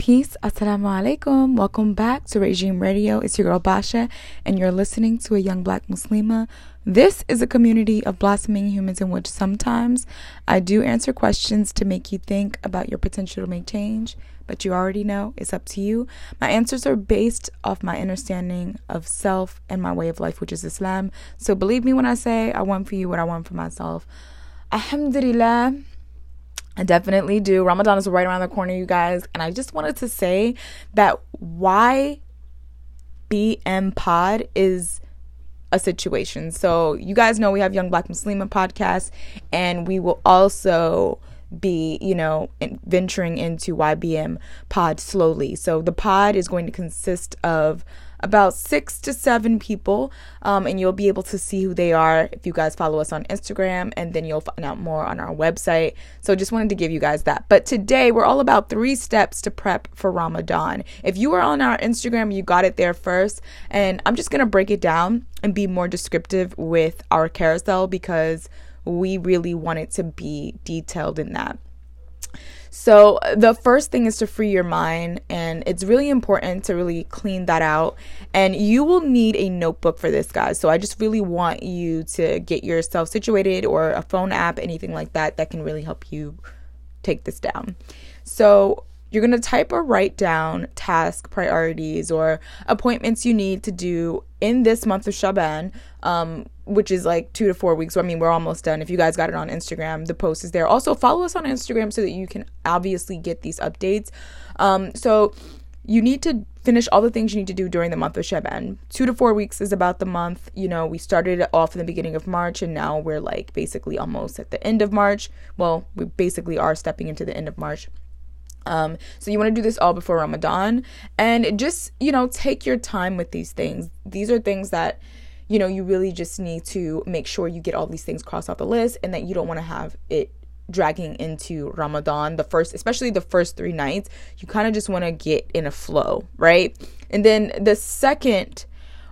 Peace. Assalamu alaikum. Welcome back to Regine Radio. It's your girl Basha, and you're listening to a young black Muslima. This is a community of blossoming humans in which sometimes I do answer questions to make you think about your potential to make change, but you already know it's up to you. My answers are based off my understanding of self and my way of life, which is Islam. So believe me when I say I want for you what I want for myself. Alhamdulillah. I definitely do. Ramadan is right around the corner, you guys. And I just wanted to say that why BM Pod is a situation. So, you guys know we have Young Black Muslima podcast, and we will also be, you know, venturing into YBM Pod slowly. So, the pod is going to consist of about six to seven people, um, and you'll be able to see who they are if you guys follow us on Instagram, and then you'll find out more on our website. So just wanted to give you guys that. But today we're all about three steps to prep for Ramadan. If you are on our Instagram, you got it there first, and I'm just gonna break it down and be more descriptive with our carousel because we really want it to be detailed in that. So, the first thing is to free your mind, and it's really important to really clean that out. And you will need a notebook for this, guys. So, I just really want you to get yourself situated or a phone app, anything like that, that can really help you take this down. So, you're going to type or write down task priorities or appointments you need to do in this month of Shaban, um, which is like two to four weeks. So, I mean, we're almost done. If you guys got it on Instagram, the post is there. Also, follow us on Instagram so that you can obviously get these updates. Um, so, you need to finish all the things you need to do during the month of Shaban. Two to four weeks is about the month. You know, we started it off in the beginning of March and now we're like basically almost at the end of March. Well, we basically are stepping into the end of March. Um, so you want to do this all before Ramadan and just, you know, take your time with these things. These are things that, you know, you really just need to make sure you get all these things crossed off the list and that you don't want to have it dragging into Ramadan, the first, especially the first three nights. You kind of just want to get in a flow, right? And then the second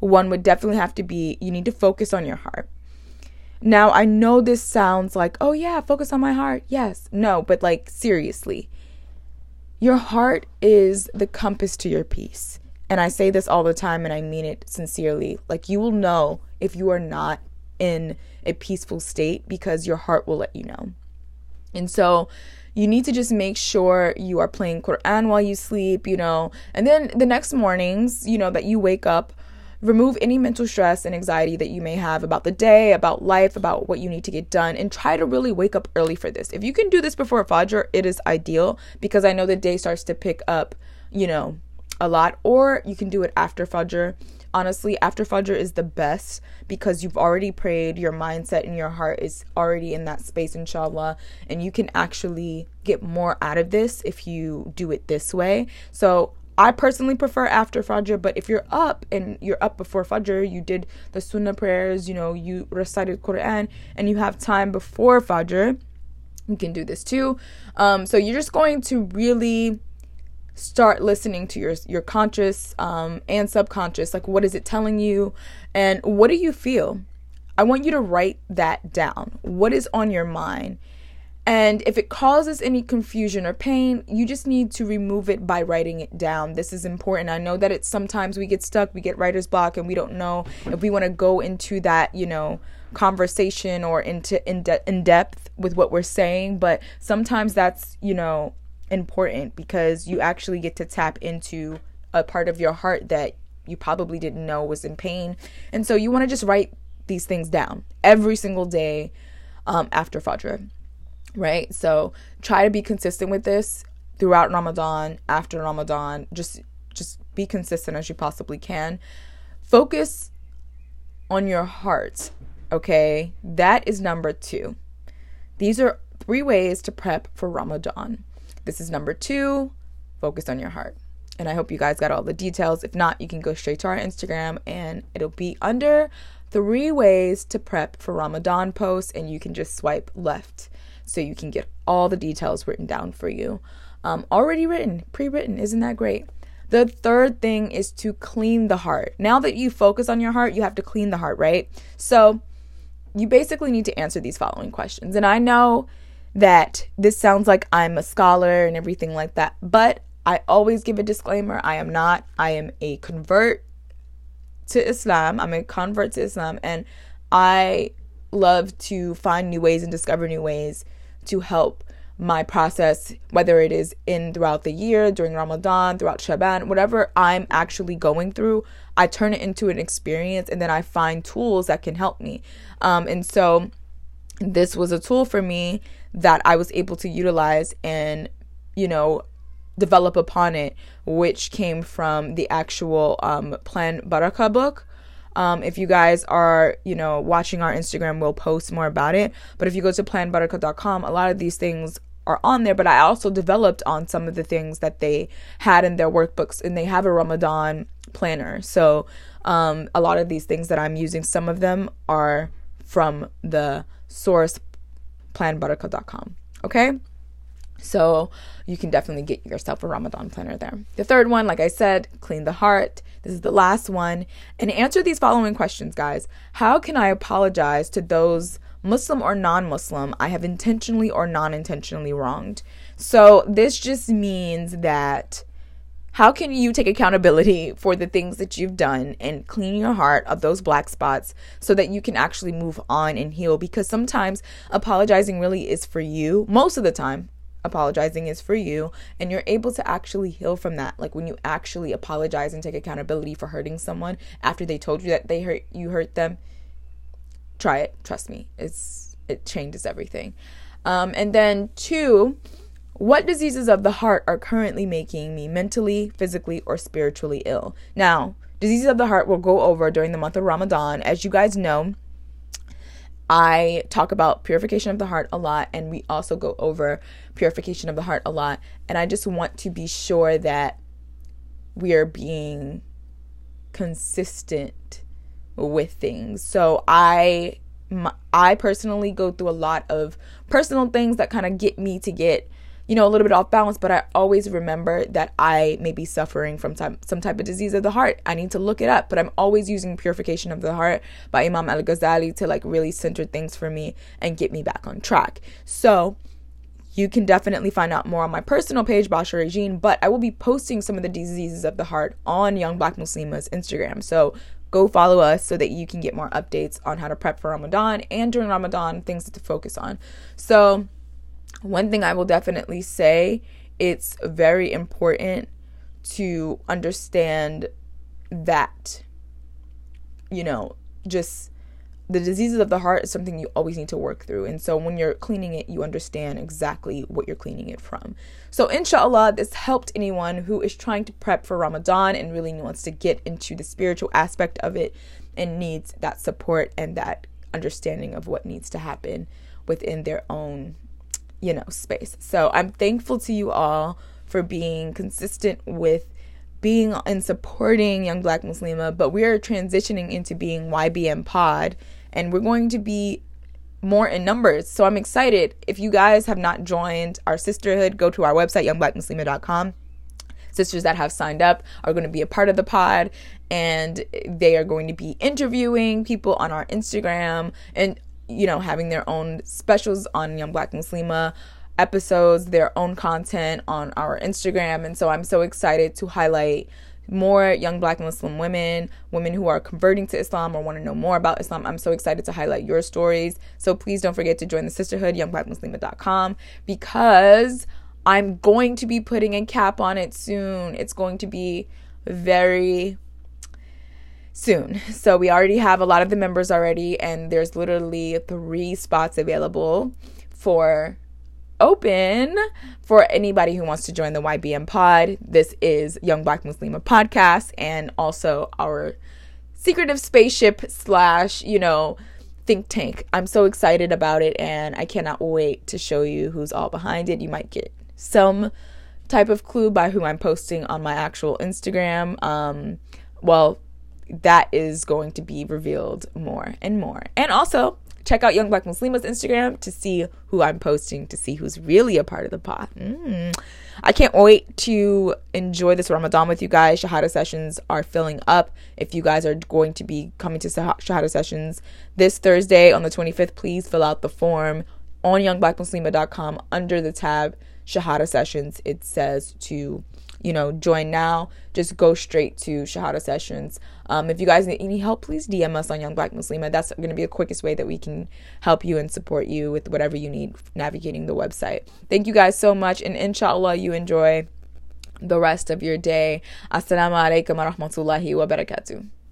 one would definitely have to be you need to focus on your heart. Now, I know this sounds like, oh yeah, focus on my heart. Yes. No, but like seriously your heart is the compass to your peace. And I say this all the time and I mean it sincerely. Like, you will know if you are not in a peaceful state because your heart will let you know. And so, you need to just make sure you are playing Quran while you sleep, you know, and then the next mornings, you know, that you wake up remove any mental stress and anxiety that you may have about the day, about life, about what you need to get done, and try to really wake up early for this. If you can do this before Fajr, it is ideal because I know the day starts to pick up, you know, a lot, or you can do it after Fajr. Honestly, after Fajr is the best because you've already prayed, your mindset and your heart is already in that space, inshallah, and you can actually get more out of this if you do it this way. So, I personally prefer after Fajr, but if you're up and you're up before Fajr, you did the Sunnah prayers, you know, you recited Quran, and you have time before Fajr, you can do this too. Um, so you're just going to really start listening to your your conscious um, and subconscious. Like, what is it telling you, and what do you feel? I want you to write that down. What is on your mind? And if it causes any confusion or pain, you just need to remove it by writing it down. This is important. I know that it's sometimes we get stuck, we get writer's block, and we don't know if we want to go into that, you know, conversation or into in, de- in depth with what we're saying. But sometimes that's, you know, important because you actually get to tap into a part of your heart that you probably didn't know was in pain. And so you want to just write these things down every single day um, after Fajr right? So try to be consistent with this throughout Ramadan, after Ramadan. Just just be consistent as you possibly can. Focus on your heart, okay? That is number 2. These are three ways to prep for Ramadan. This is number 2, focus on your heart. And I hope you guys got all the details. If not, you can go straight to our Instagram and it'll be under three ways to prep for Ramadan posts and you can just swipe left so you can get all the details written down for you. Um, already written, pre written. Isn't that great? The third thing is to clean the heart. Now that you focus on your heart, you have to clean the heart, right? So you basically need to answer these following questions. And I know that this sounds like I'm a scholar and everything like that, but I always give a disclaimer I am not, I am a convert to Islam. I'm a convert to Islam, and I love to find new ways and discover new ways to help my process, whether it is in throughout the year, during Ramadan, throughout Shaban, whatever I'm actually going through, I turn it into an experience and then I find tools that can help me. Um, and so this was a tool for me that I was able to utilize and, you know, develop upon it, which came from the actual um, Plan Baraka book. Um, if you guys are, you know, watching our Instagram, we'll post more about it. But if you go to planbaraka.com, a lot of these things are on there. But I also developed on some of the things that they had in their workbooks, and they have a Ramadan planner. So um, a lot of these things that I'm using, some of them are from the source planbaraka.com. Okay? So you can definitely get yourself a Ramadan planner there. The third one, like I said, clean the heart. This is the last one. And answer these following questions, guys. How can I apologize to those Muslim or non Muslim I have intentionally or non intentionally wronged? So this just means that how can you take accountability for the things that you've done and clean your heart of those black spots so that you can actually move on and heal? Because sometimes apologizing really is for you, most of the time. Apologizing is for you, and you're able to actually heal from that. Like when you actually apologize and take accountability for hurting someone after they told you that they hurt you hurt them. Try it, trust me. It's it changes everything. Um, and then two, what diseases of the heart are currently making me mentally, physically, or spiritually ill? Now, diseases of the heart will go over during the month of Ramadan. As you guys know, I talk about purification of the heart a lot, and we also go over purification of the heart a lot. And I just want to be sure that we are being consistent with things. So I I personally go through a lot of personal things that kind of get me to get you know, a little bit off balance, but I always remember that I may be suffering from some, some type of disease of the heart. I need to look it up, but I'm always using Purification of the Heart by Imam Al Ghazali to like really center things for me and get me back on track. So, you can definitely find out more on my personal page, Basha Regine, but I will be posting some of the diseases of the heart on Young Black Muslima's Instagram. So go follow us so that you can get more updates on how to prep for Ramadan and during Ramadan, things to focus on. So one thing I will definitely say it's very important to understand that, you know, just the diseases of the heart is something you always need to work through. And so when you're cleaning it, you understand exactly what you're cleaning it from. So, inshallah, this helped anyone who is trying to prep for Ramadan and really wants to get into the spiritual aspect of it and needs that support and that understanding of what needs to happen within their own you know, space. So I'm thankful to you all for being consistent with being and supporting Young Black Muslima, but we are transitioning into being YBM Pod and we're going to be more in numbers. So I'm excited. If you guys have not joined our sisterhood, go to our website, youngblackmuslima.com. Sisters that have signed up are going to be a part of the pod and they are going to be interviewing people on our Instagram and you know, having their own specials on Young Black Muslima episodes, their own content on our Instagram. And so I'm so excited to highlight more young black Muslim women, women who are converting to Islam or want to know more about Islam. I'm so excited to highlight your stories. So please don't forget to join the sisterhood, youngblackmuslima.com, because I'm going to be putting a cap on it soon. It's going to be very soon. So we already have a lot of the members already, and there's literally three spots available for open for anybody who wants to join the YBM pod. This is Young Black Muslima podcast and also our secretive spaceship slash, you know, think tank. I'm so excited about it and I cannot wait to show you who's all behind it. You might get some type of clue by who I'm posting on my actual Instagram. Um, well, that is going to be revealed more and more. And also, check out Young Black Muslima's Instagram to see who I'm posting, to see who's really a part of the pot. Mm. I can't wait to enjoy this Ramadan with you guys. Shahada sessions are filling up. If you guys are going to be coming to Shahada sessions this Thursday on the 25th, please fill out the form on youngblackmuslima.com under the tab Shahada sessions. It says to you know, join now, just go straight to Shahada sessions. Um, if you guys need any help, please DM us on Young Black Muslima. That's going to be the quickest way that we can help you and support you with whatever you need navigating the website. Thank you guys so much, and inshallah, you enjoy the rest of your day. Assalamu alaikum wa rahmatullahi wa barakatuh.